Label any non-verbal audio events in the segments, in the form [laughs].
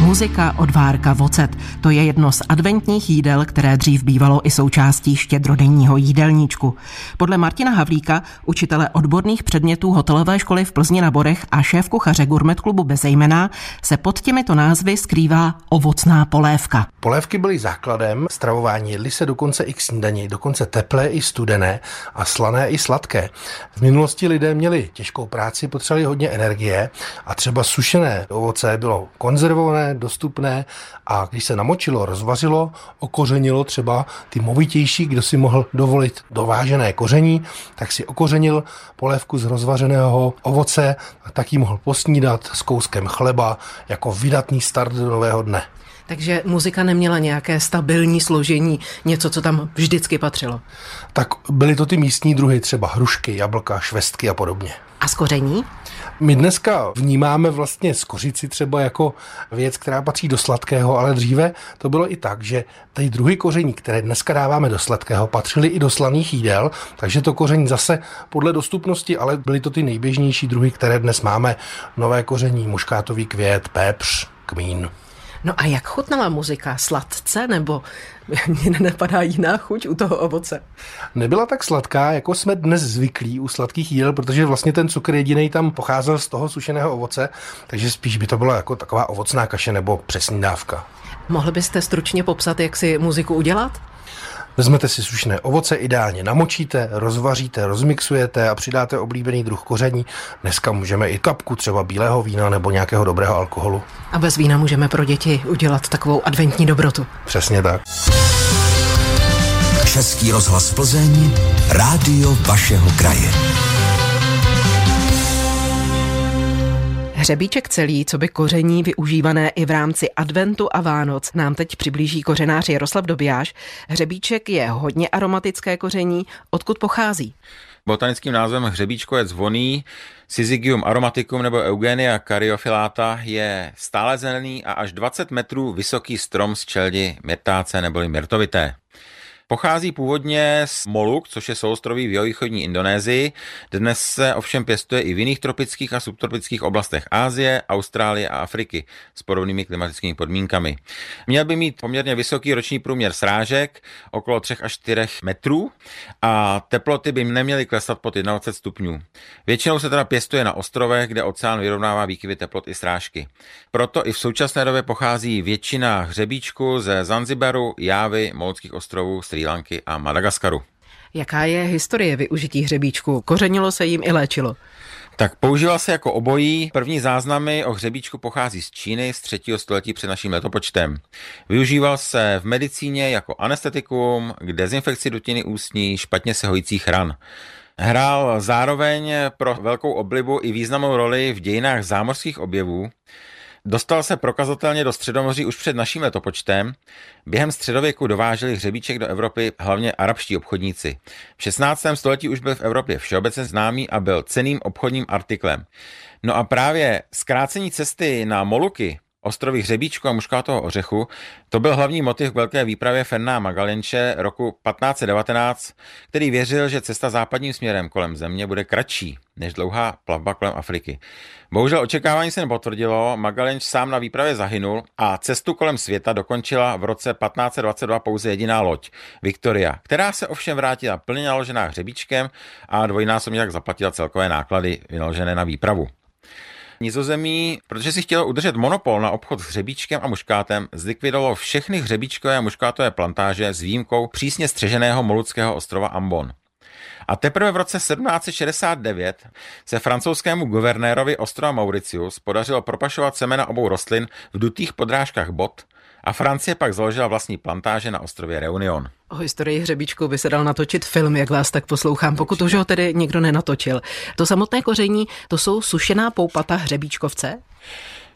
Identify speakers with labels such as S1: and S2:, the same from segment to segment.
S1: Muzika od Várka Vocet. To je jedno z adventních jídel, které dřív bývalo i součástí štědrodenního jídelníčku. Podle Martina Havlíka, učitele odborných předmětů hotelové školy v Plzni na Borech a šéf kuchaře Gourmet klubu Bezejmená, se pod těmito názvy skrývá ovocná polévka.
S2: Polévky byly základem stravování, jedli se dokonce i k snídani, dokonce teplé i studené a slané i sladké. V minulosti lidé měli těžkou práci, potřebovali hodně energie a třeba sušené ovoce bylo konzervované, dostupné a když se namočilo, rozvařilo, okořenilo třeba ty movitější, kdo si mohl dovolit dovážené koření, tak si okořenil polévku z rozvařeného ovoce a tak ji mohl posnídat s kouskem chleba jako vydatný start do nového dne.
S1: Takže muzika neměla nějaké stabilní složení, něco, co tam vždycky patřilo.
S2: Tak byly to ty místní druhy, třeba hrušky, jablka, švestky a podobně.
S1: A skoření?
S2: My dneska vnímáme vlastně skořici třeba jako věc, která patří do sladkého, ale dříve to bylo i tak, že ty druhy koření, které dneska dáváme do sladkého, patřily i do slaných jídel, takže to koření zase podle dostupnosti, ale byly to ty nejběžnější druhy, které dnes máme. Nové koření, muškátový květ, pepř, kmín.
S1: No a jak chutnala muzika? Sladce nebo [laughs] mě nenapadá jiná chuť u toho ovoce?
S2: Nebyla tak sladká, jako jsme dnes zvyklí u sladkých jídel, protože vlastně ten cukr jediný tam pocházel z toho sušeného ovoce, takže spíš by to byla jako taková ovocná kaše nebo přesní dávka.
S1: Mohl byste stručně popsat, jak si muziku udělat?
S2: Vezmete si sušené ovoce, ideálně namočíte, rozvaříte, rozmixujete a přidáte oblíbený druh koření. Dneska můžeme i kapku třeba bílého vína nebo nějakého dobrého alkoholu.
S1: A bez vína můžeme pro děti udělat takovou adventní dobrotu.
S2: Přesně tak.
S3: Český rozhlas Plzeň, rádio vašeho kraje.
S1: Hřebíček celý, co by koření využívané i v rámci adventu a Vánoc, nám teď přiblíží kořenář Jaroslav Dobijáš. Hřebíček je hodně aromatické koření. Odkud pochází?
S4: Botanickým názvem hřebíčko je zvoný, Syzygium aromaticum nebo Eugenia caryophyllata je stále zelený a až 20 metrů vysoký strom z čeldi myrtáce neboli myrtovité. Pochází původně z Moluk, což je soustroví v jihovýchodní Indonésii. Dnes se ovšem pěstuje i v jiných tropických a subtropických oblastech Ázie, Austrálie a Afriky s podobnými klimatickými podmínkami. Měl by mít poměrně vysoký roční průměr srážek, okolo 3 až 4 metrů a teploty by neměly klesat pod 21 stupňů. Většinou se teda pěstuje na ostrovech, kde oceán vyrovnává výkyvy teplot i srážky. Proto i v současné době pochází většina hřebíčku ze Zanzibaru, Jávy, Moluckých ostrovů, Sri Lanky a Madagaskaru.
S1: Jaká je historie využití hřebíčku? Kořenilo se jim i léčilo?
S4: Tak používal se jako obojí. První záznamy o hřebíčku pochází z Číny z 3. století před naším letopočtem. Využíval se v medicíně jako anestetikum, k dezinfekci dutiny ústní, špatně se hojících ran. Hrál zároveň pro velkou oblibu i významnou roli v dějinách zámořských objevů. Dostal se prokazatelně do Středomoří už před naším letopočtem. Během středověku dováželi hřebíček do Evropy hlavně arabští obchodníci. V 16. století už byl v Evropě všeobecně známý a byl ceným obchodním artiklem. No a právě zkrácení cesty na Moluky ostrovy Hřebíčku a muškátového ořechu, to byl hlavní motiv k velké výpravě Ferná Magalenče roku 1519, který věřil, že cesta západním směrem kolem země bude kratší než dlouhá plavba kolem Afriky. Bohužel očekávání se nepotvrdilo, Magalenč sám na výpravě zahynul a cestu kolem světa dokončila v roce 1522 pouze jediná loď, Victoria, která se ovšem vrátila plně naložená hřebíčkem a dvojnásobně tak zaplatila celkové náklady vynaložené na výpravu. Nizozemí, protože si chtělo udržet monopol na obchod s hřebíčkem a muškátem, zlikvidovalo všechny hřebíčkové a muškátové plantáže s výjimkou přísně střeženého moluckého ostrova Ambon. A teprve v roce 1769 se francouzskému guvernérovi ostrova Mauritius podařilo propašovat semena obou rostlin v dutých podrážkách bot a Francie pak založila vlastní plantáže na ostrově Reunion.
S1: O historii hřebíčku by se dal natočit film, jak vás tak poslouchám, pokud už ho tedy někdo nenatočil. To samotné koření, to jsou sušená poupata hřebíčkovce?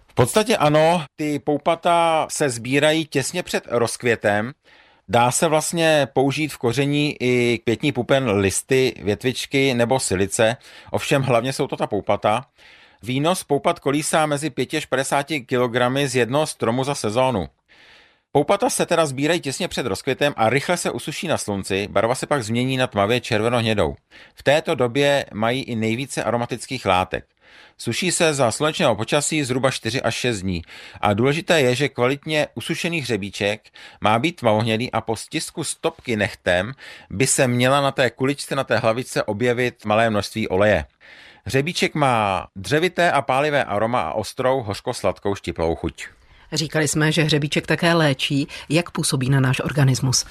S4: V podstatě ano, ty poupata se sbírají těsně před rozkvětem. Dá se vlastně použít v koření i květní pupen listy, větvičky nebo silice, ovšem hlavně jsou to ta poupata. Výnos poupat kolísá mezi 5 až 50 kg z jednoho stromu za sezónu. Poupata se teda sbírají těsně před rozkvětem a rychle se usuší na slunci, barva se pak změní na tmavě červeno-hnědou. V této době mají i nejvíce aromatických látek. Suší se za slunečného počasí zhruba 4 až 6 dní. A důležité je, že kvalitně usušený hřebíček má být tmavohnědý a po stisku stopky nechtem by se měla na té kuličce, na té hlavičce objevit malé množství oleje. Hřebíček má dřevité a pálivé aroma a ostrou, hořko-sladkou štiplou chuť.
S1: Říkali jsme, že hřebíček také léčí. Jak působí na náš organismus?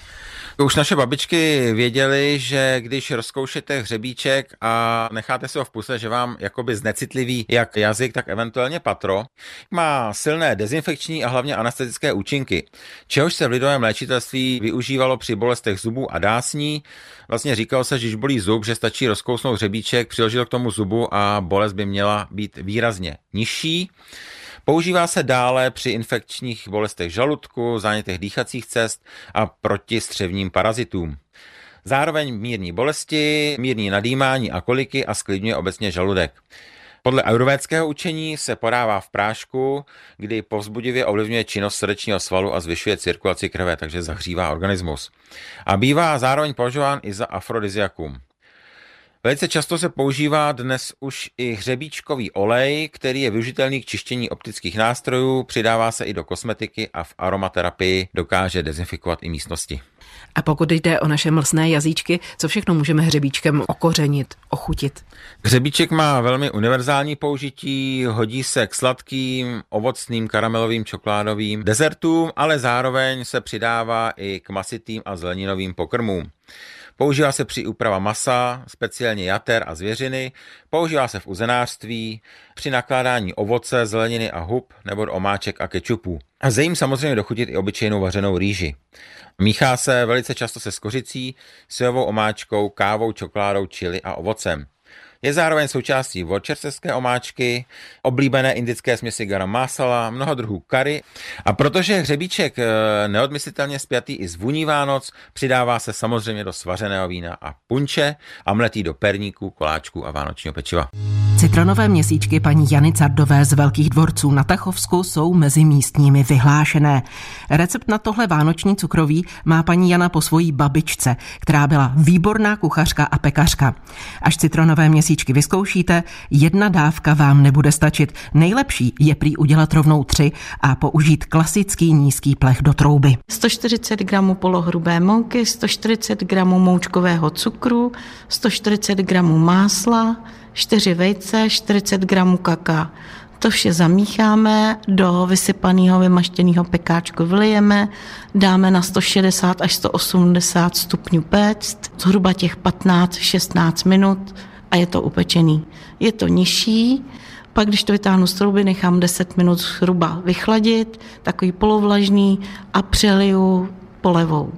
S4: Už naše babičky věděly, že když rozkoušete hřebíček a necháte si ho v puse, že vám jakoby znecitlivý jak jazyk, tak eventuálně patro, má silné dezinfekční a hlavně anestetické účinky, čehož se v lidovém léčitelství využívalo při bolestech zubů a dásní. Vlastně říkalo se, že když bolí zub, že stačí rozkousnout hřebíček, přiložit k tomu zubu a bolest by měla být výrazně nižší. Používá se dále při infekčních bolestech žaludku, zánětech dýchacích cest a proti střevním parazitům. Zároveň mírní bolesti, mírní nadýmání a koliky a sklidňuje obecně žaludek. Podle ayurvédského učení se podává v prášku, kdy povzbudivě ovlivňuje činnost srdečního svalu a zvyšuje cirkulaci krve, takže zahřívá organismus. A bývá zároveň považován i za afrodiziakum. Velice často se používá dnes už i hřebíčkový olej, který je využitelný k čištění optických nástrojů, přidává se i do kosmetiky a v aromaterapii dokáže dezinfikovat i místnosti.
S1: A pokud jde o naše mlsné jazyčky, co všechno můžeme hřebíčkem okořenit, ochutit?
S4: Hřebíček má velmi univerzální použití, hodí se k sladkým, ovocným, karamelovým, čokoládovým dezertům, ale zároveň se přidává i k masitým a zeleninovým pokrmům. Používá se při úprava masa, speciálně jater a zvěřiny, používá se v uzenářství, při nakládání ovoce, zeleniny a hub nebo omáček a kečupů. A lze jim samozřejmě dochutit i obyčejnou vařenou rýži. Míchá se velice často se skořicí, sojovou omáčkou, kávou, čokoládou, čili a ovocem. Je zároveň součástí worcesterské omáčky, oblíbené indické směsi garam masala, mnoho druhů kary. A protože hřebíček eh, neodmyslitelně spjatý i z vůní Vánoc, přidává se samozřejmě do svařeného vína a punče a mletý do perníků, koláčků a vánočního pečiva.
S1: Citronové měsíčky paní Jany Cardové z Velkých dvorců na Tachovsku jsou mezi místními vyhlášené. Recept na tohle vánoční cukroví má paní Jana po svojí babičce, která byla výborná kuchařka a pekařka. Až citronové měsíčky vyzkoušíte, jedna dávka vám nebude stačit. Nejlepší je prý udělat rovnou tři a použít klasický nízký plech do trouby.
S5: 140 gramů polohrubé mouky, 140 gramů moučkového cukru, 140 gramů másla, 4 vejce, 40 gramů kaká. To vše zamícháme, do vysypaného vymaštěného pekáčku vylijeme, dáme na 160 až 180 stupňů péct, zhruba těch 15-16 minut a je to upečený. Je to nižší, pak když to vytáhnu z trouby, nechám 10 minut zhruba vychladit, takový polovlažný a přeliju polevou.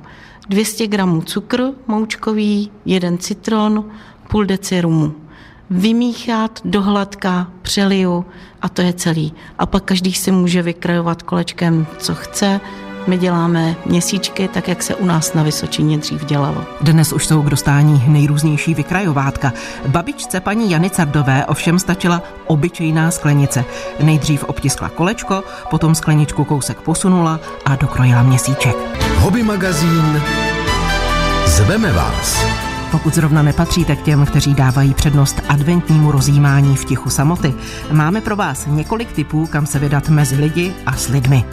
S5: 200 gramů cukr moučkový, jeden citron, půl deci rumu vymíchat do hladka, přeliju a to je celý. A pak každý si může vykrajovat kolečkem, co chce. My děláme měsíčky, tak jak se u nás na Vysočině dřív dělalo.
S1: Dnes už jsou k dostání nejrůznější vykrajovátka. Babičce paní Jany Cardové ovšem stačila obyčejná sklenice. Nejdřív obtiskla kolečko, potom skleničku kousek posunula a dokrojila měsíček.
S3: Hobby magazín Zveme vás.
S1: Pokud zrovna nepatříte k těm, kteří dávají přednost adventnímu rozjímání v tichu samoty, máme pro vás několik typů, kam se vydat mezi lidi a s lidmi.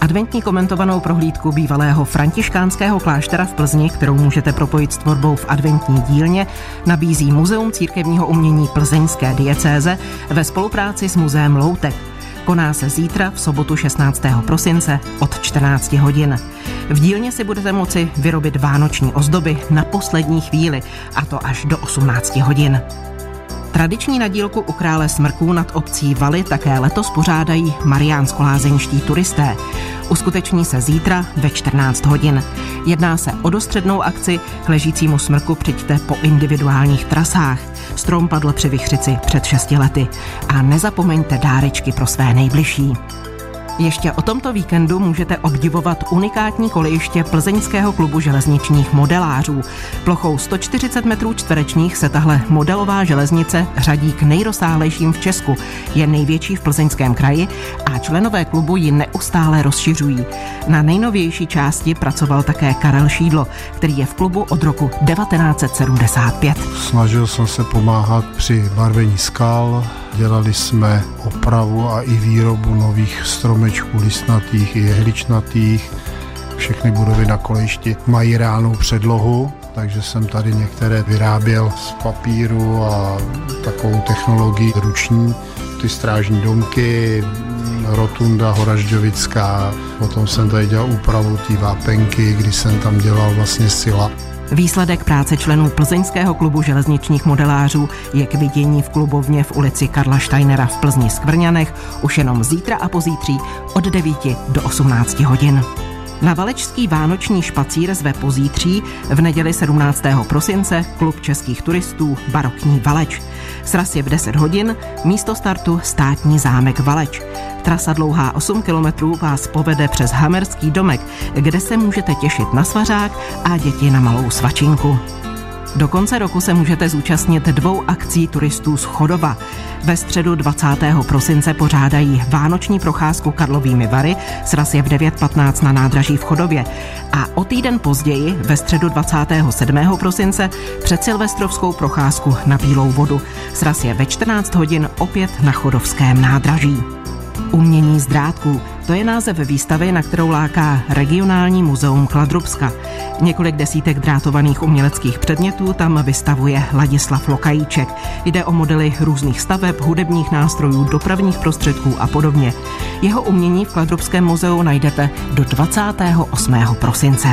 S1: Adventní komentovanou prohlídku bývalého františkánského kláštera v Plzni, kterou můžete propojit s tvorbou v adventní dílně, nabízí Muzeum církevního umění Plzeňské diecéze ve spolupráci s Muzeem Loutek. Koná se zítra v sobotu 16. prosince od 14 hodin. V dílně si budete moci vyrobit vánoční ozdoby na poslední chvíli, a to až do 18 hodin. Tradiční nadílku u krále smrků nad obcí Valy také letos pořádají mariánsko-lázeňští turisté. Uskuteční se zítra ve 14 hodin. Jedná se o dostřednou akci, k ležícímu smrku přijďte po individuálních trasách. Strom padl při Vychřici před 6 lety. A nezapomeňte dárečky pro své nejbližší. Ještě o tomto víkendu můžete obdivovat unikátní kolejiště Plzeňského klubu železničních modelářů. Plochou 140 metrů čtverečních se tahle modelová železnice řadí k nejrozsáhlejším v Česku. Je největší v Plzeňském kraji a členové klubu ji neustále rozšiřují. Na nejnovější části pracoval také Karel Šídlo, který je v klubu od roku 1975.
S6: Snažil jsem se pomáhat při barvení skal, Dělali jsme opravu a i výrobu nových stromečků listnatých i jehličnatých. Všechny budovy na kolejišti mají reálnou předlohu, takže jsem tady některé vyráběl z papíru a takovou technologii ruční. Ty strážní domky, rotunda Horažďovická, potom jsem tady dělal úpravu té vápenky, kdy jsem tam dělal vlastně sila.
S1: Výsledek práce členů Plzeňského klubu železničních modelářů je k vidění v klubovně v ulici Karla Steinera v Plzni Skvrňanech už jenom zítra a pozítří od 9 do 18 hodin. Na Valečský vánoční špacír zve pozítří v neděli 17. prosince klub českých turistů Barokní Valeč. Sraz je v 10 hodin, místo startu státní zámek Valeč. Trasa dlouhá 8 kilometrů vás povede přes Hamerský domek, kde se můžete těšit na svařák a děti na malou svačinku. Do konce roku se můžete zúčastnit dvou akcí turistů z Chodova. Ve středu 20. prosince pořádají vánoční procházku Karlovými Vary, sraz je v 9.15 na nádraží v Chodově. A o týden později, ve středu 27. prosince, před silvestrovskou procházku na Bílou vodu. Sraz je ve 14 hodin opět na Chodovském nádraží. Umění z drátků. To je název výstavy, na kterou láká regionální muzeum Kladrubska. Několik desítek drátovaných uměleckých předmětů tam vystavuje Ladislav Lokajíček. Jde o modely různých staveb, hudebních nástrojů, dopravních prostředků a podobně. Jeho umění v Kladrubském muzeu najdete do 28. prosince.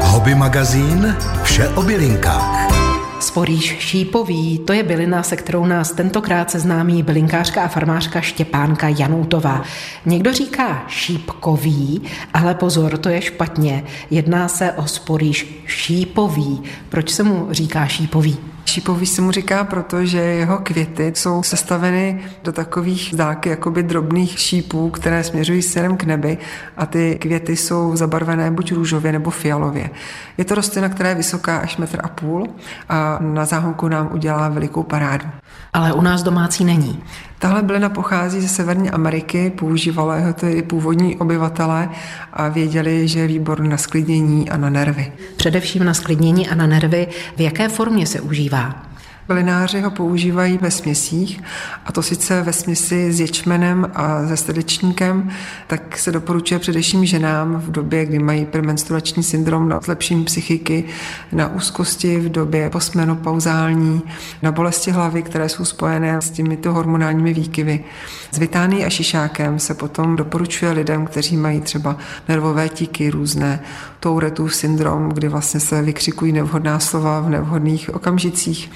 S3: Hobby magazín Vše o bylinkách.
S1: Sporíš šípový, to je bylina, se kterou nás tentokrát seznámí bylinkářka a farmářka Štěpánka Janoutová. Někdo říká šípkový, ale pozor, to je špatně. Jedná se o sporíš šípový. Proč se mu říká šípový?
S7: Šípový se mu říká, protože jeho květy jsou sestaveny do takových zdálky jakoby drobných šípů, které směřují směrem k nebi a ty květy jsou zabarvené buď růžově nebo fialově. Je to rostlina, která je vysoká až metr a půl a na záhonku nám udělá velikou parádu.
S1: Ale u nás domácí není.
S7: Tahle bylina pochází ze Severní Ameriky, používalo ho tedy původní obyvatelé a věděli, že je výborný na sklidnění a na nervy.
S1: Především na sklidnění a na nervy. V jaké formě se užívá?
S7: Bylináři ho používají ve směsích, a to sice ve směsi s ječmenem a se srdečníkem, tak se doporučuje především ženám v době, kdy mají premenstruační syndrom na zlepšení psychiky, na úzkosti v době postmenopauzální, na bolesti hlavy, které jsou spojené s těmito hormonálními výkyvy. S vitány a šišákem se potom doporučuje lidem, kteří mají třeba nervové tíky různé, Touretův syndrom, kdy vlastně se vykřikují nevhodná slova v nevhodných okamžicích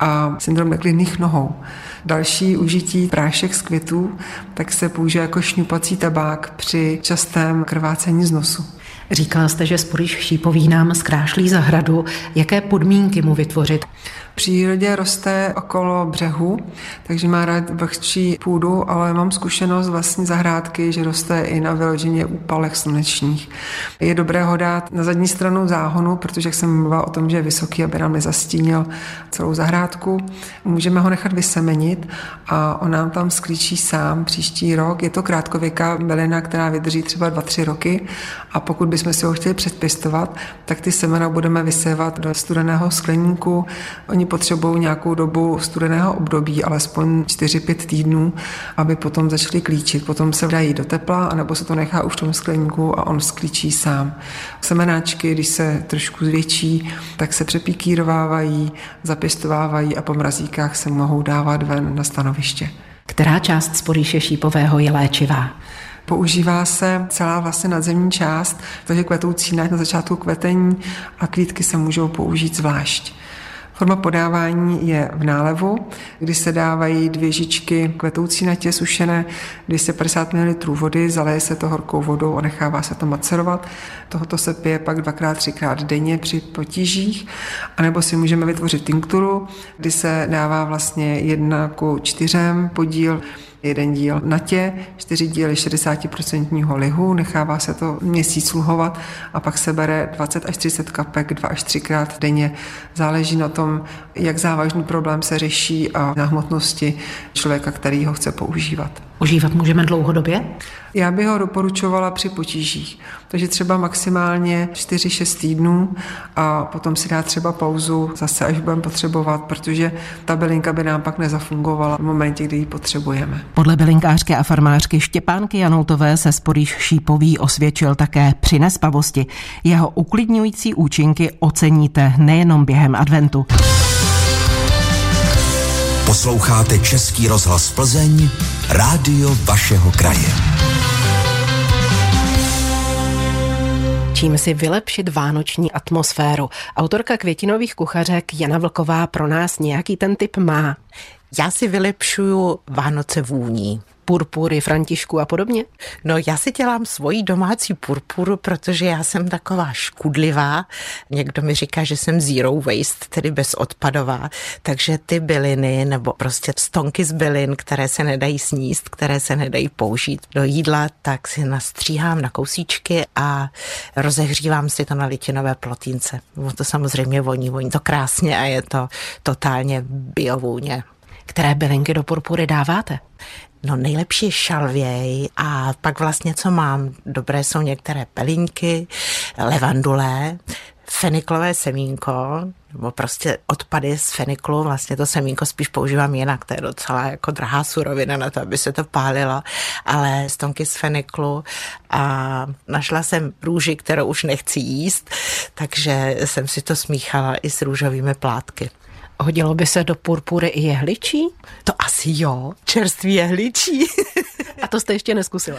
S7: a syndrom neklidných nohou. Další užití prášek z květů tak se použije jako šňupací tabák při častém krvácení z nosu.
S1: Říkala jste, že Sporíš šípový nám zkrášlí zahradu. Jaké podmínky mu vytvořit?
S7: Přírodě roste okolo břehu, takže má rád vlhčí půdu, ale mám zkušenost vlastní zahrádky, že roste i na vyloženě úpalech slunečních. Je dobré ho dát na zadní stranu záhonu, protože jak jsem mluvila o tom, že je vysoký, aby nám nezastínil celou zahrádku. Můžeme ho nechat vysemenit a on nám tam sklíčí sám příští rok. Je to krátkověká bylina, která vydrží třeba 2-3 roky a pokud bychom si ho chtěli předpěstovat, tak ty semena budeme vysévat do studeného skleníku. Oni potřebují nějakou dobu studeného období, alespoň 4-5 týdnů, aby potom začali klíčit. Potom se dají do tepla, anebo se to nechá už v tom skleníku a on sklíčí sám. Semenáčky, když se trošku zvětší, tak se přepíkírovávají, zapěstovávají a po mrazíkách se mohou dávat ven na stanoviště.
S1: Která část sporíše šípového je léčivá?
S7: Používá se celá vlastně nadzemní část, takže kvetoucí na začátku kvetení a kvítky se můžou použít zvlášť. Forma podávání je v nálevu, kdy se dávají dvě žičky kvetoucí natě sušené, 250 ml vody, zaleje se to horkou vodou a nechává se to macerovat. Tohoto se pije pak dvakrát, třikrát denně při potížích, anebo si můžeme vytvořit tinkturu, kdy se dává vlastně jedna ku čtyřem podíl jeden díl natě, čtyři díly 60% lihu, nechává se to měsíc sluhovat a pak se bere 20 až 30 kapek dva až třikrát denně. Záleží na tom, jak závažný problém se řeší a na hmotnosti člověka, který ho chce používat.
S1: Užívat můžeme dlouhodobě?
S7: Já bych ho doporučovala při potížích. Takže třeba maximálně 4-6 týdnů a potom si dá třeba pauzu zase, až budeme potřebovat, protože ta bylinka by nám pak nezafungovala v momentě, kdy ji potřebujeme.
S1: Podle bylinkářky a farmářky Štěpánky Janoutové se sporýš šípový osvědčil také při nespavosti. Jeho uklidňující účinky oceníte nejenom během adventu.
S3: Posloucháte Český rozhlas Plzeň, rádio vašeho kraje.
S1: Čím si vylepšit vánoční atmosféru? Autorka květinových kuchařek Jana Vlková pro nás nějaký ten typ má.
S8: Já si vylepšuju Vánoce vůní
S1: purpury, Františku a podobně?
S8: No já si dělám svoji domácí purpuru, protože já jsem taková škudlivá. Někdo mi říká, že jsem zero waste, tedy bezodpadová. Takže ty byliny nebo prostě stonky z bylin, které se nedají sníst, které se nedají použít do jídla, tak si nastříhám na kousíčky a rozehřívám si to na litinové plotínce. No to samozřejmě voní, voní to krásně a je to totálně biovůně.
S1: Které bylinky do purpury dáváte?
S8: No nejlepší šalvěj a pak vlastně co mám, dobré jsou některé pelinky, levandule, feniklové semínko, nebo prostě odpady z feniklu, vlastně to semínko spíš používám jinak, to je docela jako drahá surovina na to, aby se to pálilo, ale stonky z feniklu a našla jsem růži, kterou už nechci jíst, takže jsem si to smíchala i s růžovými plátky.
S1: Hodilo by se do purpury i jehličí?
S8: To asi jo, čerstvý jehličí. [laughs]
S1: A to jste ještě neskusila?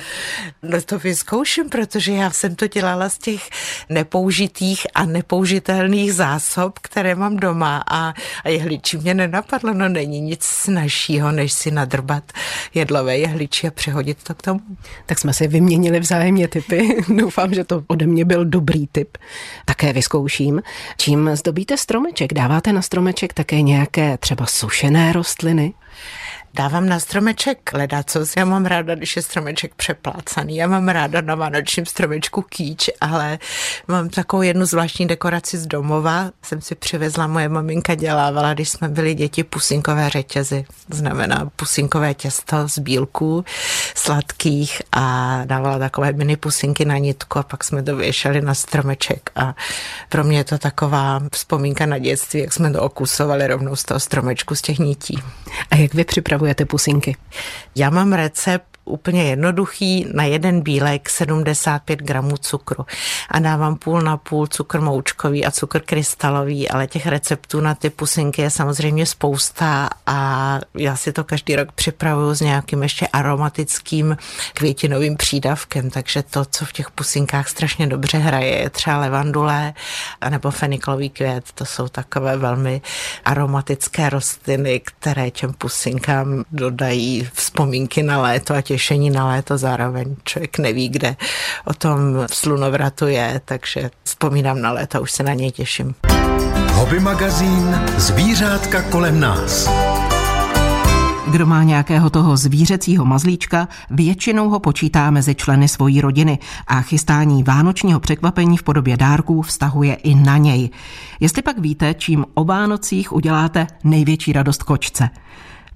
S8: No to vyzkouším, protože já jsem to dělala z těch nepoužitých a nepoužitelných zásob, které mám doma a, a jehličí mě nenapadlo, no není nic snažšího, než si nadrbat jedlové jehličí a přehodit to k tomu.
S1: Tak jsme si vyměnili vzájemně typy. [laughs] Doufám, že to ode mě byl dobrý typ. Také vyzkouším. Čím zdobíte stromeček? Dáváte na stromeček také nějaké třeba sušené rostliny?
S8: Dávám na stromeček ledacos. Já mám ráda, když je stromeček přeplácaný. Já mám ráda na vánočním stromečku kýč, ale mám takovou jednu zvláštní dekoraci z domova. Jsem si přivezla, moje maminka dělávala, když jsme byli děti, pusinkové řetězy. Znamená pusinkové těsto z bílků sladkých a dávala takové mini pusinky na nitku a pak jsme to věšeli na stromeček a pro mě je to taková vzpomínka na dětství, jak jsme to okusovali rovnou z toho stromečku z těch nití.
S1: A jak vy připravujete pusinky?
S8: Já mám recept úplně jednoduchý, na jeden bílek 75 gramů cukru. A dávám půl na půl cukr moučkový a cukr krystalový, ale těch receptů na ty pusinky je samozřejmě spousta a já si to každý rok připravuju s nějakým ještě aromatickým květinovým přídavkem, takže to, co v těch pusinkách strašně dobře hraje, je třeba levandule nebo feniklový květ, to jsou takové velmi aromatické rostliny, které těm pusinkám dodají vzpomínky na léto a těch těšení na léto zároveň. Člověk neví, kde o tom slunovratu je, takže vzpomínám na léto, už se na něj těším.
S3: Hobby magazín Zvířátka kolem nás.
S1: Kdo má nějakého toho zvířecího mazlíčka, většinou ho počítá mezi členy svojí rodiny a chystání vánočního překvapení v podobě dárků vztahuje i na něj. Jestli pak víte, čím o Vánocích uděláte největší radost kočce.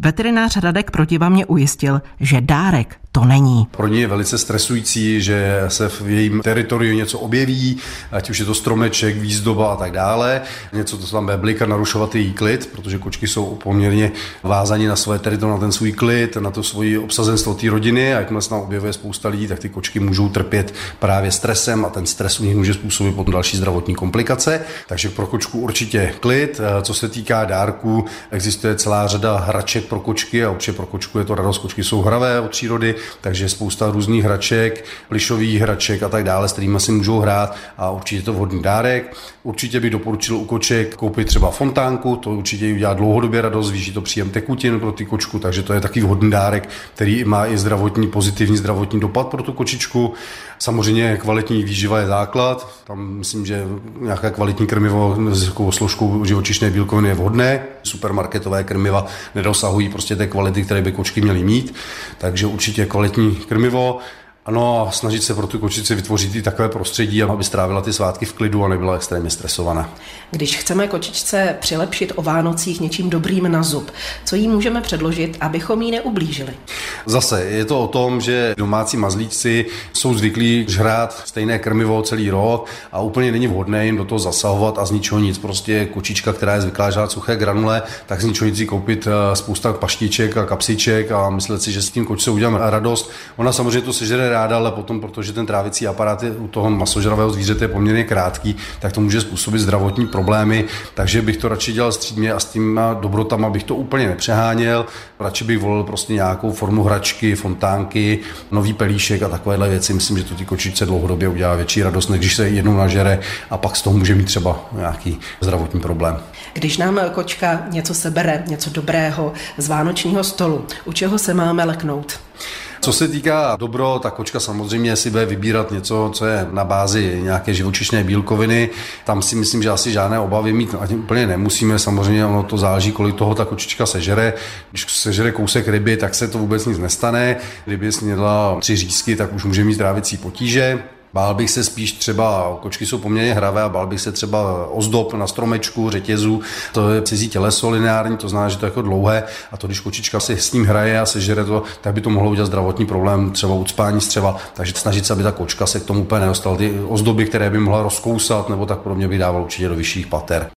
S1: Veterinář Radek Protiva mě ujistil, že dárek to není.
S9: Pro ně je velice stresující, že se v jejím teritoriu něco objeví, ať už je to stromeček, výzdoba a tak dále. Něco, to tam bude blikat, narušovat její klid, protože kočky jsou poměrně vázaní na své teritorium, na ten svůj klid, na to svoji obsazenstvo té rodiny a jakmile se tam objevuje spousta lidí, tak ty kočky můžou trpět právě stresem a ten stres u nich může způsobit potom další zdravotní komplikace. Takže pro kočku určitě klid. Co se týká dárků, existuje celá řada hraček pro kočky a určitě pro kočku je to radost. Kočky jsou hravé od přírody, takže spousta různých hraček, plišových hraček a tak dále, s kterými si můžou hrát a určitě to vhodný dárek. Určitě bych doporučil u koček koupit třeba fontánku, to určitě jí udělá dlouhodobě radost, zvýší to příjem tekutin pro ty kočku, takže to je taky vhodný dárek, který má i zdravotní, pozitivní zdravotní dopad pro tu kočičku. Samozřejmě kvalitní výživa je základ, tam myslím, že nějaké kvalitní krmivo s složkou živočišné bílkoviny je vhodné. Supermarketové krmiva nedosahují prostě té kvality, které by kočky měly mít, takže určitě kvalitní krmivo Ano, a snažit se pro tu kočici vytvořit i takové prostředí, aby strávila ty svátky v klidu a nebyla extrémně stresovaná.
S1: Když chceme kočičce přilepšit o Vánocích něčím dobrým na zub, co jí můžeme předložit, abychom jí neublížili?
S9: Zase je to o tom, že domácí mazlíci jsou zvyklí žrát stejné krmivo celý rok a úplně není vhodné jim do toho zasahovat a z ničeho nic. Prostě kočička, která je zvyklá žrát suché granule, tak z ničeho nic koupit eh, spousta paštiček a kapsiček a myslet si, že s tím kočce uděláme radost. Ona samozřejmě to sežere ráda, ale potom, protože ten trávicí aparát je u toho masožravého zvířete je poměrně krátký, tak to může způsobit zdravotní problémy. Takže bych to radši dělal střídně a s tím dobrotama bych to úplně nepřeháněl. Radši bych volil prostě nějakou formu hračky, fontánky, nový pelíšek a takovéhle věci. Myslím, že to ty kočičce dlouhodobě udělá větší radost, než když se jednou nažere a pak z toho může mít třeba nějaký zdravotní problém.
S1: Když nám kočka něco sebere, něco dobrého z vánočního stolu, u čeho se máme leknout?
S9: Co se týká dobro, tak kočka samozřejmě si bude vybírat něco, co je na bázi nějaké živočišné bílkoviny. Tam si myslím, že asi žádné obavy mít ani úplně nemusíme. Samozřejmě ono to záleží, kolik toho ta kočička sežere. Když sežere kousek ryby, tak se to vůbec nic nestane. Kdyby snědla tři řízky, tak už může mít trávicí potíže. Bál bych se spíš třeba, kočky jsou poměrně hravé, a bál bych se třeba ozdob na stromečku, řetězu. To je cizí těleso lineární, to znamená, že to je jako dlouhé a to, když kočička si s ním hraje a sežere to, tak by to mohlo udělat zdravotní problém, třeba ucpání střeva. Takže snažit se, aby ta kočka se k tomu úplně nedostala. Ty ozdoby, které by mohla rozkousat nebo tak podobně, by dával určitě do vyšších pater.